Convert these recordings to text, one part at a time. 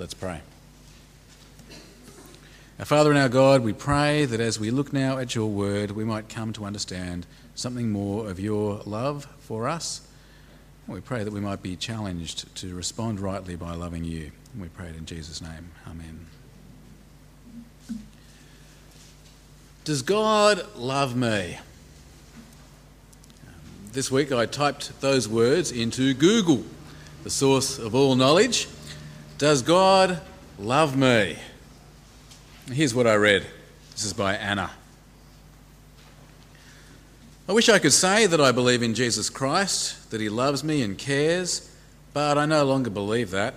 Let's pray. Our Father and our God, we pray that as we look now at your word, we might come to understand something more of your love for us. And we pray that we might be challenged to respond rightly by loving you. And we pray it in Jesus' name. Amen. Does God love me? This week I typed those words into Google, the source of all knowledge. Does God love me? Here's what I read. This is by Anna. I wish I could say that I believe in Jesus Christ, that he loves me and cares, but I no longer believe that.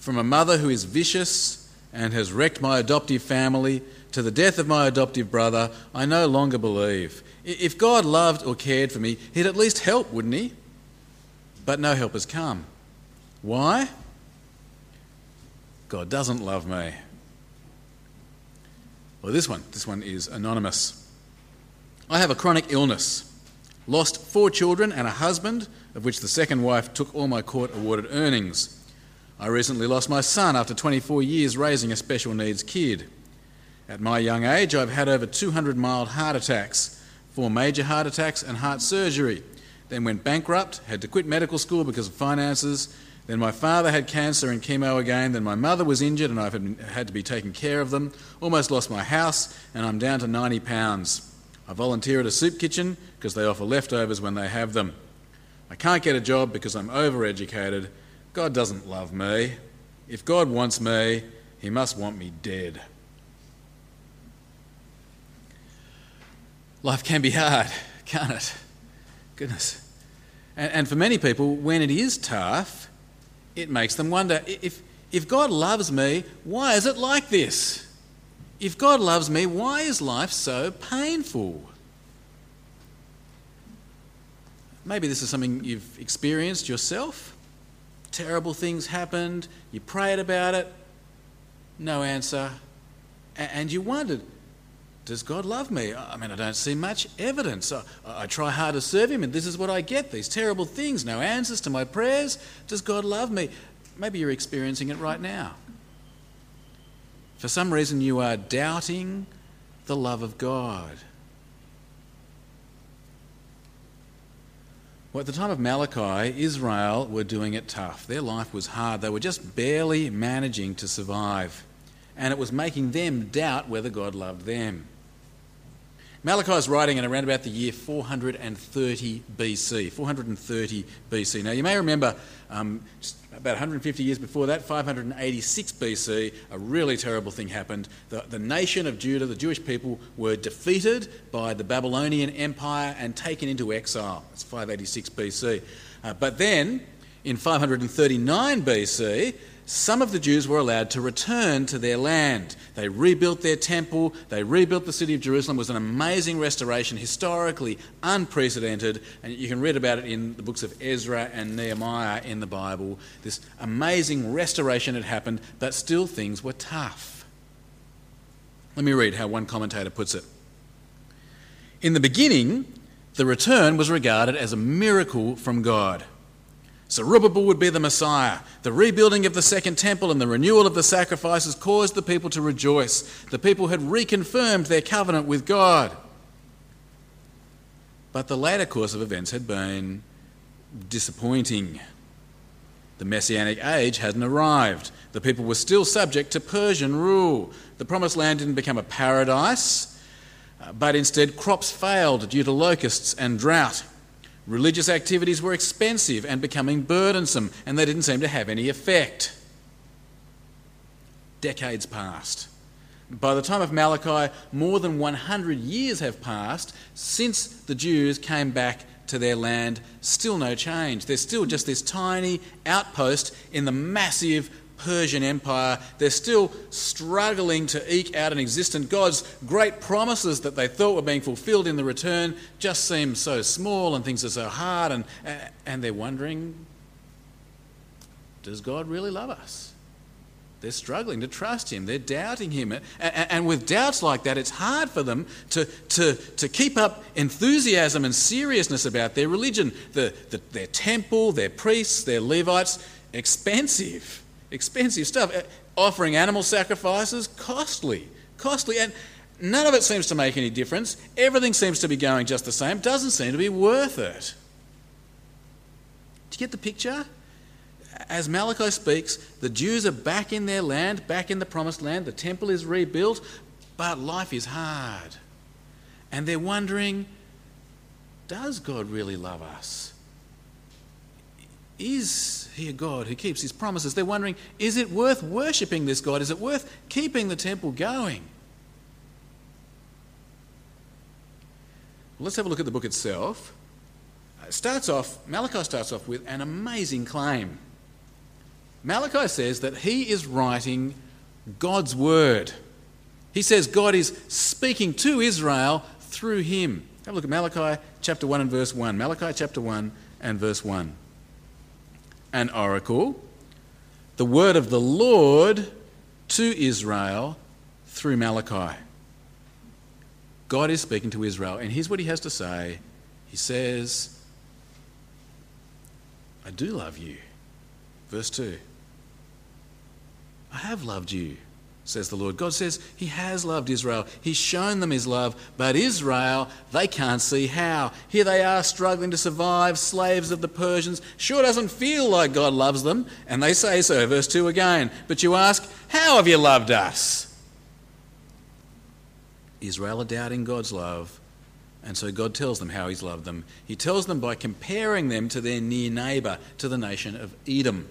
From a mother who is vicious and has wrecked my adoptive family to the death of my adoptive brother, I no longer believe. If God loved or cared for me, he'd at least help, wouldn't he? But no help has come. Why? God doesn't love me. Well, this one, this one is anonymous. I have a chronic illness. Lost four children and a husband, of which the second wife took all my court awarded earnings. I recently lost my son after 24 years raising a special needs kid. At my young age, I've had over 200 mild heart attacks, four major heart attacks, and heart surgery. Then went bankrupt, had to quit medical school because of finances, then my father had cancer and chemo again. Then my mother was injured and I've had to be taking care of them. Almost lost my house and I'm down to 90 pounds. I volunteer at a soup kitchen because they offer leftovers when they have them. I can't get a job because I'm overeducated. God doesn't love me. If God wants me, he must want me dead. Life can be hard, can't it? Goodness. And, and for many people, when it is tough, it makes them wonder if, if God loves me, why is it like this? If God loves me, why is life so painful? Maybe this is something you've experienced yourself. Terrible things happened, you prayed about it, no answer, and you wondered, does God love me? I mean, I don't see much evidence. I, I, try hard to serve Him, and this is what I get these terrible things, no answers to my prayers. Does God love me? Maybe you're experiencing it right now. For some reason, you are doubting the love of God. Well, at the time of Malachi, Israel were doing it tough. Their life was hard. They were just barely managing to survive. And it was making them doubt whether God loved them. Malachi is writing in around about the year 430 BC. 430 BC. Now, you may remember um, about 150 years before that, 586 BC, a really terrible thing happened. The, the nation of Judah, the Jewish people, were defeated by the Babylonian Empire and taken into exile. It's 586 BC. Uh, but then, in 539 BC, some of the Jews were allowed to return to their land. They rebuilt their temple, they rebuilt the city of Jerusalem. It was an amazing restoration, historically unprecedented, and you can read about it in the books of Ezra and Nehemiah in the Bible. This amazing restoration had happened, but still things were tough. Let me read how one commentator puts it. In the beginning, the return was regarded as a miracle from God. Zerubbabel would be the Messiah. The rebuilding of the second temple and the renewal of the sacrifices caused the people to rejoice. The people had reconfirmed their covenant with God. But the later course of events had been disappointing. The Messianic age hadn't arrived. The people were still subject to Persian rule. The Promised Land didn't become a paradise, uh, but instead crops failed due to locusts and drought. Religious activities were expensive and becoming burdensome, and they didn't seem to have any effect. Decades passed. By the time of Malachi, more than 100 years have passed since the Jews came back to their land. Still no change. There's still just this tiny outpost in the massive Persian Empire. They're still struggling to eke out an existence. God's great promises that they thought were being fulfilled in the return just seem so small and things are so hard, and, and they're wondering does God really love us? They're struggling to trust Him. They're doubting Him. And, with doubts like that, it's hard for them to, to, to keep up enthusiasm and seriousness about their religion. The, the, their temple, their priests, their Levites, expensive expensive stuff. Uh, offering animal sacrifices, costly, costly. And none of it seems to make any difference. Everything seems to be going just the same. Doesn't seem to be worth it. Do you get the picture? As Malachi speaks, the Jews are back in their land, back in the promised land. The temple is rebuilt, but life is hard. And they're wondering does God really love us? Is he a God who keeps his promises? They're wondering is it worth worshipping this God? Is it worth keeping the temple going? Well, let's have a look at the book itself. It starts off, Malachi starts off with an amazing claim. Malachi says that he is writing God's word. He says God is speaking to Israel through him. Have a look at Malachi chapter 1 and verse 1. Malachi chapter 1 and verse 1. An oracle, the word of the Lord to Israel through Malachi. God is speaking to Israel, and here's what he has to say. He says, I do love you. Verse 2. I have loved you says the Lord. God says He has loved Israel. He's shown them His love, but Israel, they can't see how. Here they are struggling to survive, slaves of the Persians. Sure doesn't feel like God loves them, and they say so. Verse 2 again. But you ask, How have you loved us? Israel are doubting God's love, and so God tells them how He's loved them. He tells them by comparing them to their near neighbour, to the nation of Edom.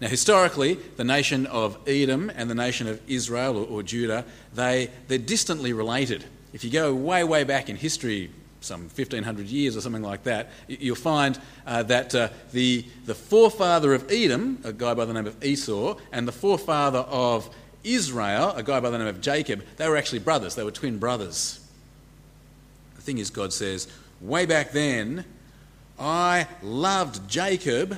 Now, historically, the nation of Edom and the nation of Israel or, or, Judah, they, they're distantly related. If you go way, way back in history, some 1500 years or something like that, you'll find uh, that uh, the, the forefather of Edom, a guy by the name of Esau, and the forefather of Israel, a guy by the name of Jacob, they were actually brothers. They were twin brothers. The thing is, God says, way back then, I loved Jacob,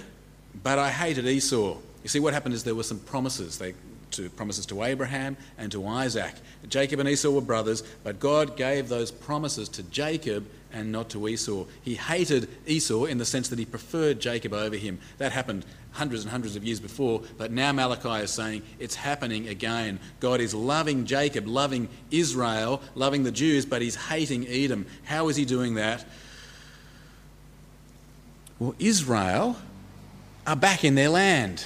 but I hated Esau. You see, what happened is there were some promises. They, to promises to Abraham and to Isaac. Jacob and Esau were brothers, but God gave those promises to Jacob and not to Esau. He hated Esau in the sense that he preferred Jacob over him. That happened hundreds and hundreds of years before, but now Malachi is saying it's happening again. God is loving Jacob, loving Israel, loving the Jews, but he's hating Edom. How is he doing that? Well, Israel are back in their land.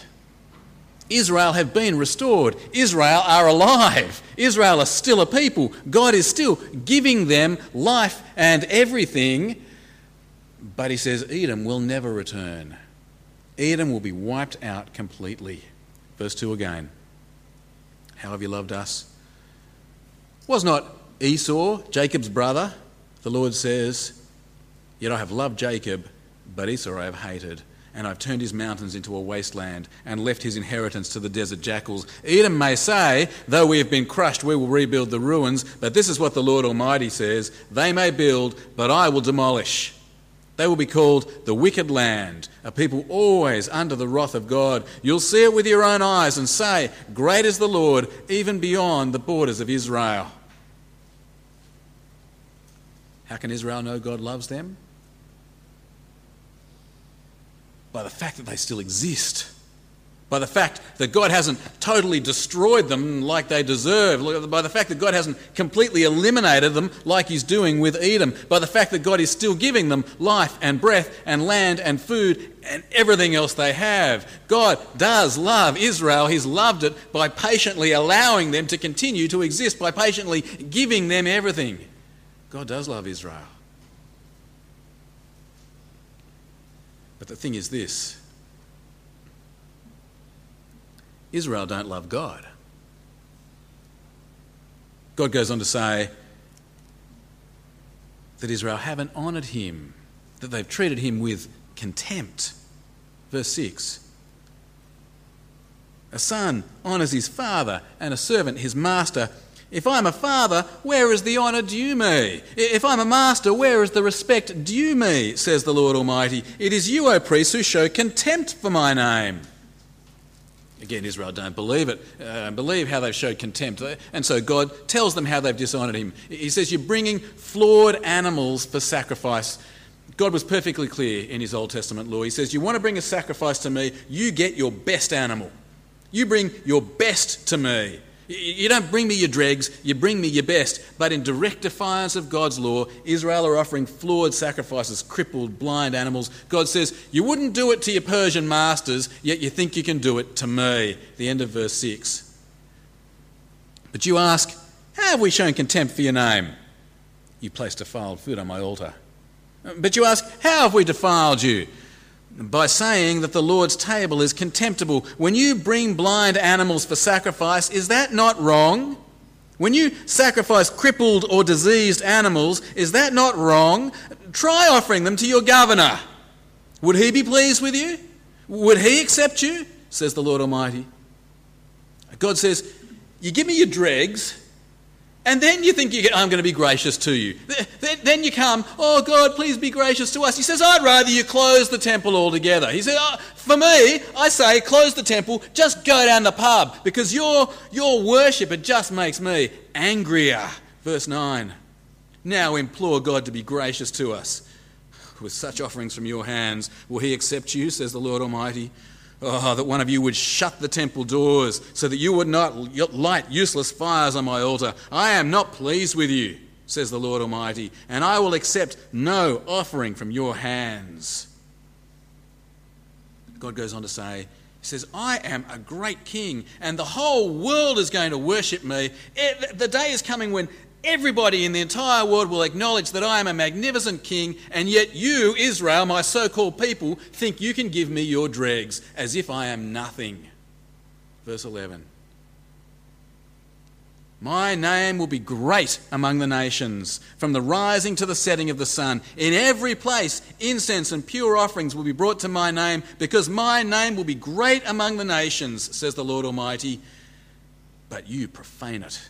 Israel have been restored. Israel are alive. Israel are still a people. God is still giving them life and everything. But he says Edom will never return. Edom will be wiped out completely. Verse 2 again. How have you loved us? Was not Esau, Jacob's brother? The Lord says, Yet I have loved Jacob, but Esau I have hated and I've turned his mountains into a wasteland and left his inheritance to the desert jackals. Edom may say, Though we have been crushed, we will rebuild the ruins, but this is what the Lord Almighty says They may build, but I will demolish. They will be called the wicked land, a people always under the wrath of God. You'll see it with your own eyes and say, Great is the Lord, even beyond the borders of Israel. How can Israel know God loves them? By the fact that they still exist, by the fact that God hasn't totally destroyed them like they deserve, by the fact that God hasn't completely eliminated them like He's doing with Edom, by the fact that God is still giving them life and breath and land and food and everything else they have. God does love Israel. He's loved it by patiently allowing them to continue to exist, by patiently giving them everything. God does love Israel. But the thing is this Israel don't love God. God goes on to say that Israel haven't honoured him, that they've treated him with contempt. Verse 6 A son honours his father, and a servant his master. If I'm a father, where is the honour due me? If I'm a master, where is the respect due me? says the Lord Almighty. It is you, O priests, who show contempt for my name. Again, Israel don't believe it, uh, believe how they've showed contempt. And so God tells them how they've dishonoured him. He says, You're bringing flawed animals for sacrifice. God was perfectly clear in his Old Testament law. He says, You want to bring a sacrifice to me, you get your best animal. You bring your best to me. You don't bring me your dregs, you bring me your best. But in direct defiance of God's law, Israel are offering flawed sacrifices, crippled, blind animals. God says, You wouldn't do it to your Persian masters, yet you think you can do it to me. The end of verse 6. But you ask, How have we shown contempt for your name? You placed defiled food on my altar. But you ask, How have we defiled you? By saying that the Lord's table is contemptible. When you bring blind animals for sacrifice, is that not wrong? When you sacrifice crippled or diseased animals, is that not wrong? Try offering them to your governor. Would he be pleased with you? Would he accept you? Says the Lord Almighty. God says, You give me your dregs, and then you think you get, I'm going to be gracious to you. Then you come, oh God, please be gracious to us. He says, I'd rather you close the temple altogether. He said, oh, uh, for me, I say, close the temple, just go down the pub, because your, your worship, it just makes me angrier. Verse 9. Now implore God to be gracious to us. With such offerings from your hands, will he accept you, says the Lord Almighty? Oh, that one of you would shut the temple doors so that you would not light useless fires on my altar. I am not pleased with you, says the Lord Almighty, and I will accept no offering from your hands. God goes on to say, He says, I am a great king, and the whole world is going to worship me. The day is coming when Everybody in the entire world will acknowledge that I am a magnificent king, and yet you, Israel, my so called people, think you can give me your dregs as if I am nothing. Verse 11 My name will be great among the nations, from the rising to the setting of the sun. In every place, incense and pure offerings will be brought to my name, because my name will be great among the nations, says the Lord Almighty. But you profane it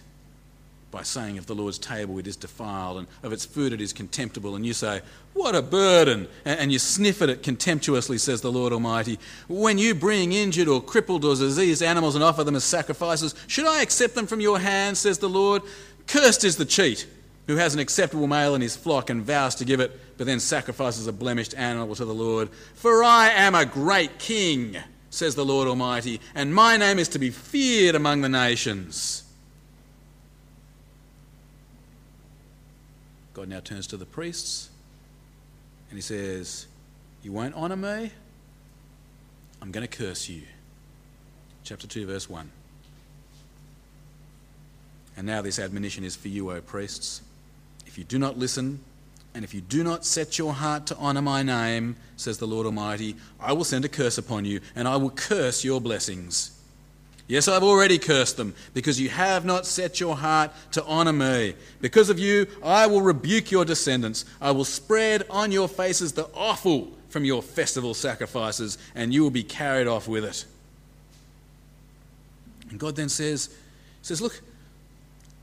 by saying of the Lord's table it is defiled and of its food it is contemptible. And you say, What a burden! And you sniff at it contemptuously, says the Lord Almighty. When you bring injured or crippled or diseased animals and offer them as sacrifices, should I accept them from your hand, says the Lord? Cursed is the cheat who has an acceptable male in his flock and vows to give it, but then sacrifices a blemished animal to the Lord. For I am a great king, says the Lord Almighty, and my name is to be feared among the nations. God now turns to the priests and he says, You won't honour me? I'm going to curse you. Chapter 2, verse 1. And now this admonition is for you, O priests. If you do not listen, and if you do not set your heart to honour my name, says the Lord Almighty, I will send a curse upon you, and I will curse your blessings. Yes, I've already cursed them, because you have not set your heart to honour me. Because of you, I will rebuke your descendants. I will spread on your faces the offal from your festival sacrifices, and you will be carried off with it. And God then says, says, Look,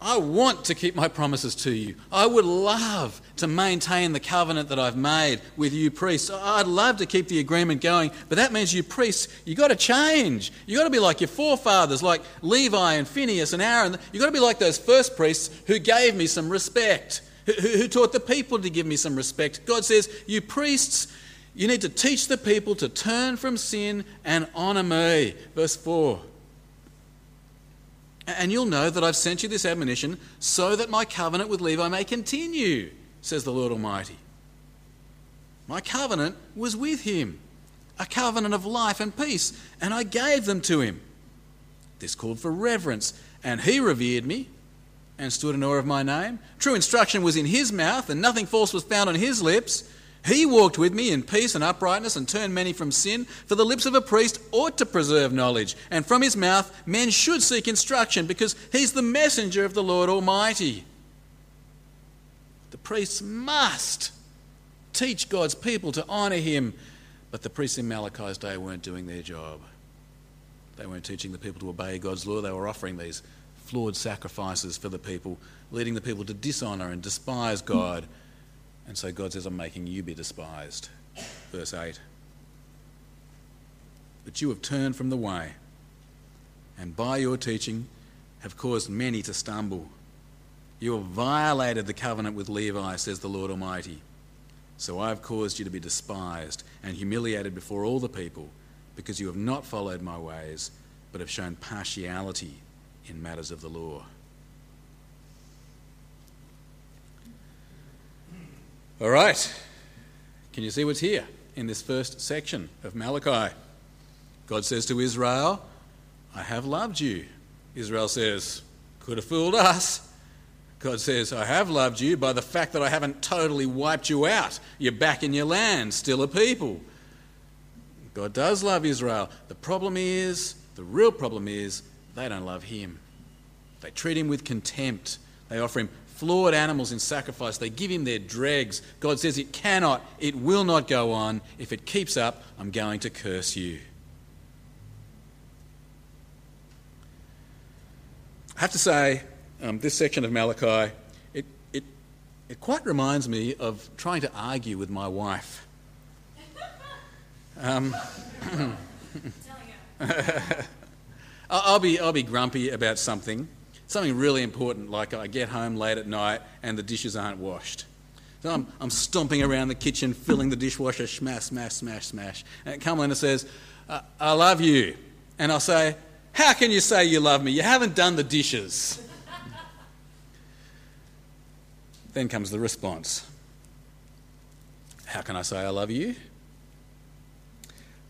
I want to keep my promises to you. I would love to maintain the covenant that I've made with you priests. I'd love to keep the agreement going, but that means you priests, you've got to change. You've got to be like your forefathers, like Levi and Phinehas and Aaron. You've got to be like those first priests who gave me some respect, who, who taught the people to give me some respect. God says, You priests, you need to teach the people to turn from sin and honour me. Verse 4. And you'll know that I've sent you this admonition so that my covenant with Levi may continue, says the Lord Almighty. My covenant was with him, a covenant of life and peace, and I gave them to him. This called for reverence, and he revered me and stood in awe of my name. True instruction was in his mouth, and nothing false was found on his lips. He walked with me in peace and uprightness and turned many from sin. For the lips of a priest ought to preserve knowledge, and from his mouth men should seek instruction, because he's the messenger of the Lord Almighty. The priests must teach God's people to honour him, but the priests in Malachi's day weren't doing their job. They weren't teaching the people to obey God's law, they were offering these flawed sacrifices for the people, leading the people to dishonour and despise God. And so God says, I'm making you be despised. Verse 8. But you have turned from the way, and by your teaching have caused many to stumble. You have violated the covenant with Levi, says the Lord Almighty. So I have caused you to be despised and humiliated before all the people, because you have not followed my ways, but have shown partiality in matters of the law. All right. Can you see what's here in this first section of Malachi? God says to Israel, I have loved you. Israel says, Could have fooled us. God says, I have loved you by the fact that I haven't totally wiped you out. You're back in your land, still a people. God does love Israel. The problem is, the real problem is, they don't love Him. They treat Him with contempt. They offer Him flawed animals in sacrifice. They give Him their dregs. God says, It cannot, it will not go on. If it keeps up, I'm going to curse you. I have to say, um, this section of Malachi, it, it, it quite reminds me of trying to argue with my wife. Um, I'll, be, I'll be grumpy about something, something really important, like I get home late at night and the dishes aren't washed. So I'm, I'm stomping around the kitchen, filling the dishwasher, smash, smash, smash, smash. And Cumberland says, I love you. And I'll say, How can you say you love me? You haven't done the dishes. Then comes the response How can I say I love you?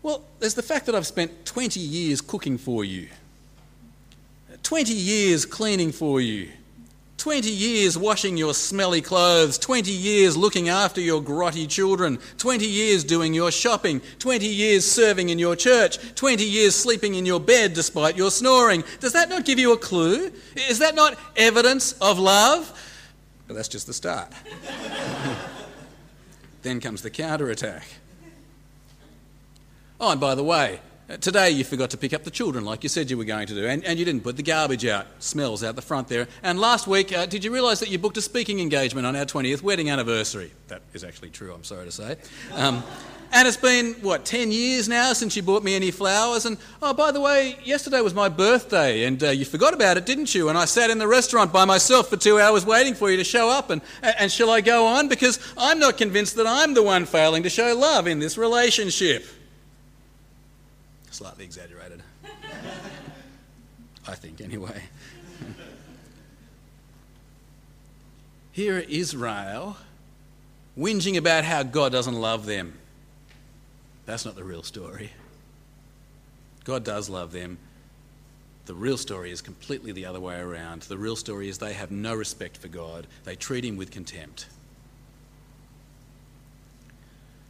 Well, there's the fact that I've spent 20 years cooking for you, 20 years cleaning for you, 20 years washing your smelly clothes, 20 years looking after your grotty children, 20 years doing your shopping, 20 years serving in your church, 20 years sleeping in your bed despite your snoring. Does that not give you a clue? Is that not evidence of love? But that's just the start. then comes the counterattack. Oh, and by the way, today you forgot to pick up the children like you said you were going to do, and, and you didn't put the garbage out. Smells out the front there. And last week, uh, did you realise that you booked a speaking engagement on our 20th wedding anniversary? That is actually true, I'm sorry to say. Um, and it's been, what, 10 years now since you bought me any flowers. And, oh, by the way, yesterday was my birthday, and uh, you forgot about it, didn't you? And I sat in the restaurant by myself for two hours waiting for you to show up. And, and shall I go on? Because I'm not convinced that I'm the one failing to show love in this relationship. Slightly exaggerated. I think, anyway. Here Israel whinging about how God doesn't love them. That's not the real story. God does love them. The real story is completely the other way around. The real story is they have no respect for God, they treat Him with contempt.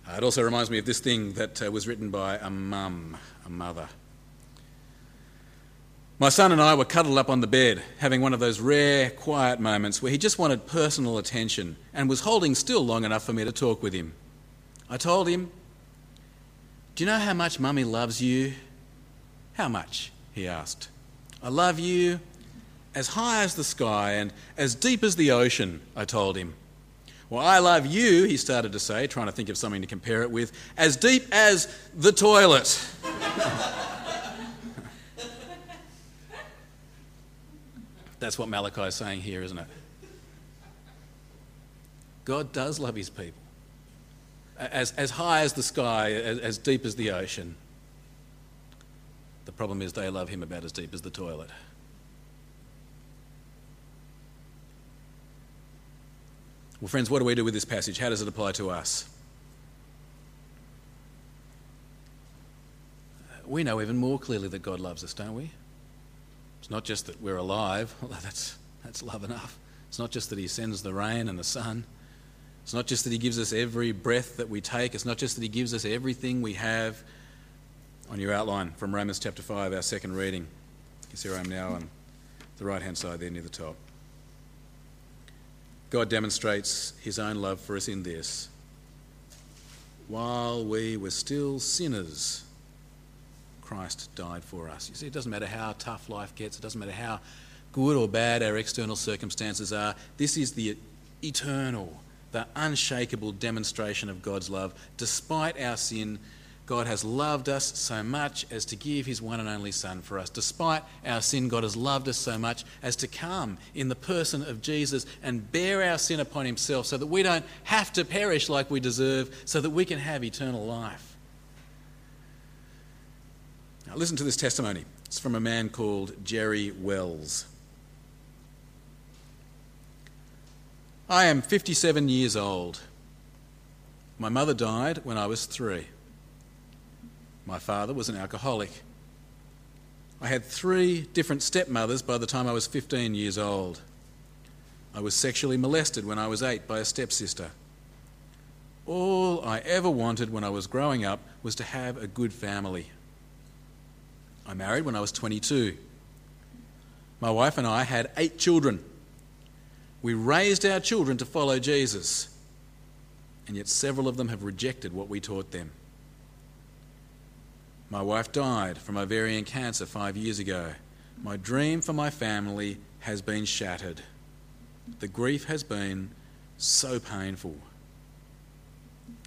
Uh, it also reminds me of this thing that uh, was written by a mum, a mother. My son and I were cuddled up on the bed, having one of those rare, quiet moments where he just wanted personal attention and was holding still long enough for me to talk with him. I told him, do you know how much Mummy loves you? How much? he asked. I love you as high as the sky and as deep as the ocean, I told him. Well, I love you, he started to say, trying to think of something to compare it with, as deep as the toilet. That's what Malachi is saying here, isn't it? God does love his people as, as high as the sky, as, as deep as the ocean. The problem is they love him about as deep as the toilet. Well, friends, what do we do with this passage? How does it apply to us? We know even more clearly that God loves us, don't we? It's not just that we're alive, although that's, that's love enough. It's not just that He sends the rain and the sun. It's not just that He gives us every breath that we take, it's not just that He gives us everything we have. On your outline from Romans chapter 5, our second reading. You see where I am now on the right hand side there near the top. God demonstrates His own love for us in this. While we were still sinners, Christ died for us. You see, it doesn't matter how tough life gets, it doesn't matter how good or bad our external circumstances are. This is the eternal, the unshakable demonstration of God's love. Despite our sin, God has loved us so much as to give his one and only Son for us. Despite our sin, God has loved us so much as to come in the person of Jesus and bear our sin upon himself so that we don't have to perish like we deserve, so that we can have eternal life. Now, listen to this testimony. It's from a man called Jerry Wells. I am 57 years old. My mother died when I was three. My father was an alcoholic. I had three different stepmothers by the time I was 15 years old. I was sexually molested when I was eight by a stepsister. All I ever wanted when I was growing up was to have a good family. I married when I was 22. My wife and I had eight children. We raised our children to follow Jesus, and yet several of them have rejected what we taught them. My wife died from ovarian cancer five years ago. My dream for my family has been shattered. The grief has been so painful.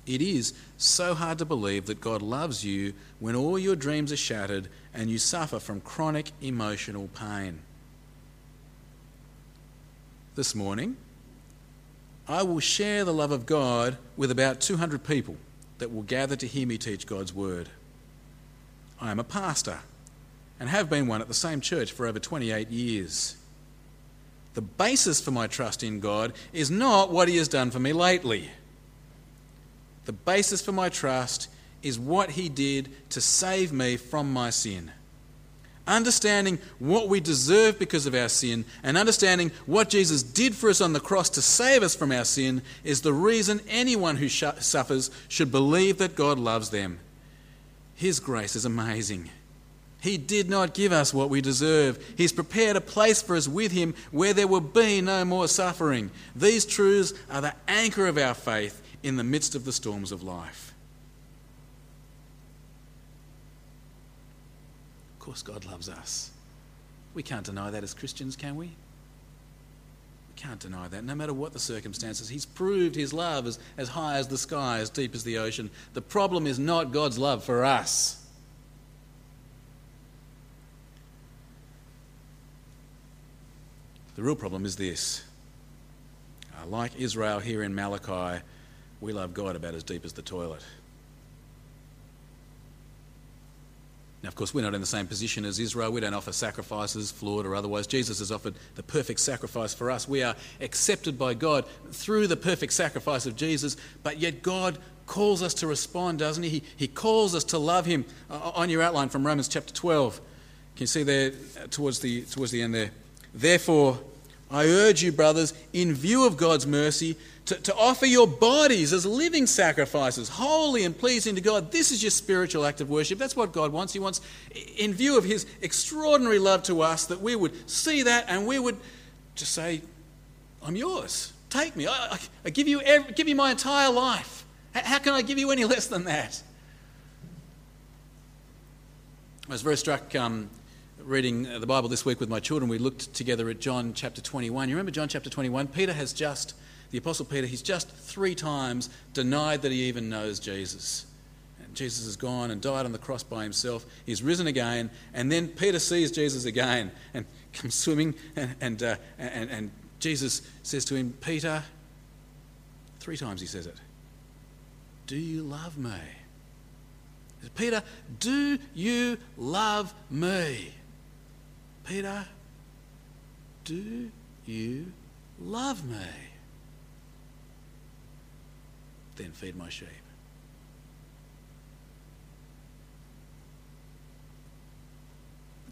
It is so hard to believe that God loves you when all your dreams are shattered and you suffer from chronic emotional pain. This morning, I will share the love of God with about 200 people that will gather to hear me teach God's Word. I am a pastor and have been one at the same church for over 28 years. The basis for my trust in God is not what He has done for me lately. The basis for my trust is what He did to save me from my sin. Understanding what we deserve because of our sin and understanding what Jesus did for us on the cross to save us from our sin is the reason anyone who suffers should believe that God loves them his grace is amazing. He did not give us what we deserve. He's prepared a place for us with Him where there will be no more suffering. These truths are the anchor of our faith in the midst of the storms of life. Of course, God loves us. We can't deny that as Christians, can we? Can't deny that. No matter what the circumstances, He's proved His love as, as high as the sky, as deep as the ocean. The problem is not God's love for us. The real problem is this. Uh, like Israel here in Malachi, we love God about as deep as the toilet. Now, of course, we're not in the same position as Israel. We don't offer sacrifices, flawed or otherwise. Jesus has offered the perfect sacrifice for us. We are accepted by God through the perfect sacrifice of Jesus, but yet God calls us to respond, doesn't he? He, he calls us to love him. Uh, on your outline from Romans chapter 12, can you see there uh, towards the, towards the end there? Therefore, I urge you, brothers, in view of God's mercy, to, to offer your bodies as living sacrifices, holy and pleasing to God. This is your spiritual act of worship. That's what God wants. He wants, in view of His extraordinary love to us, that we would see that and we would just say, I'm yours. Take me. I, I, I give, you every, give you my entire life. How can I give you any less than that? I was very struck um, reading the Bible this week with my children. We looked together at John chapter 21. You remember John chapter 21? Peter has just the Apostle Peter, he's just three times denied that he even knows Jesus. And Jesus has gone and died on the cross by himself. He's risen again, and then Peter sees Jesus again and comes swimming, and, and, uh, and, and Jesus says to him, Peter, three times he says it, Do you love me? Peter, do you love me? Peter, do you love me? Then feed my sheep.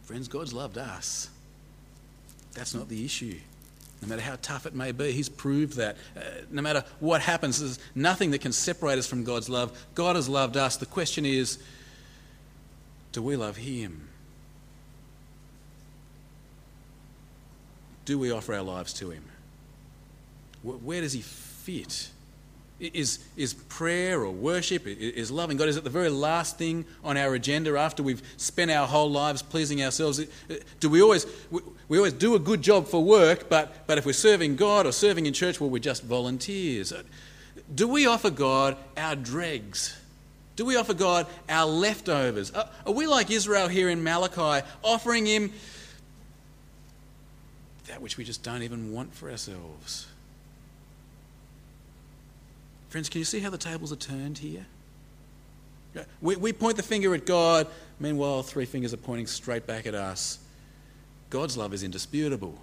Friends, God's loved us. That's not the issue. No matter how tough it may be, He's proved that. Uh, no matter what happens, there's nothing that can separate us from God's love. God has loved us. The question is do we love Him? Do we offer our lives to Him? Where does He fit? Is, is prayer or worship, is loving God, is it the very last thing on our agenda after we've spent our whole lives pleasing ourselves? Do we always, we, always do a good job for work, but, but if we're serving God or serving in church, well, we're just volunteers? Uh, do we offer God our dregs? Do we offer God our leftovers? Uh, are we like Israel here in Malachi, offering Him that which we just don't even want for ourselves? Friends, can you see how the tables are turned here? We, we point the finger at God, meanwhile, three fingers are pointing straight back at us. God's love is indisputable.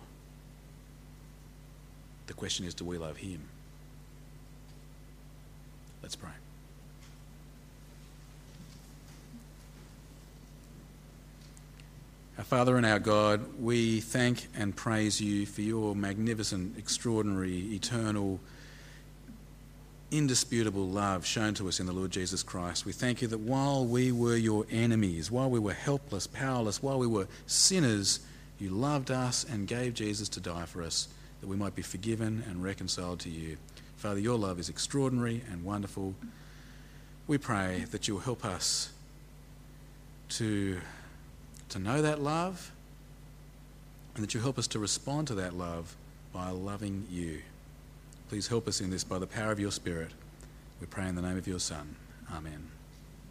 The question is do we love Him? Let's pray. Our Father and our God, we thank and praise you for your magnificent, extraordinary, eternal, indisputable love shown to us in the Lord Jesus Christ. We thank you that while we were your enemies, while we were helpless, powerless, while we were sinners, you loved us and gave Jesus to die for us that we might be forgiven and reconciled to you. Father, your love is extraordinary and wonderful. We pray that you'll help us to to know that love and that you help us to respond to that love by loving you. Please help us in this by the power of your Spirit. We pray in the name of your Son. Amen.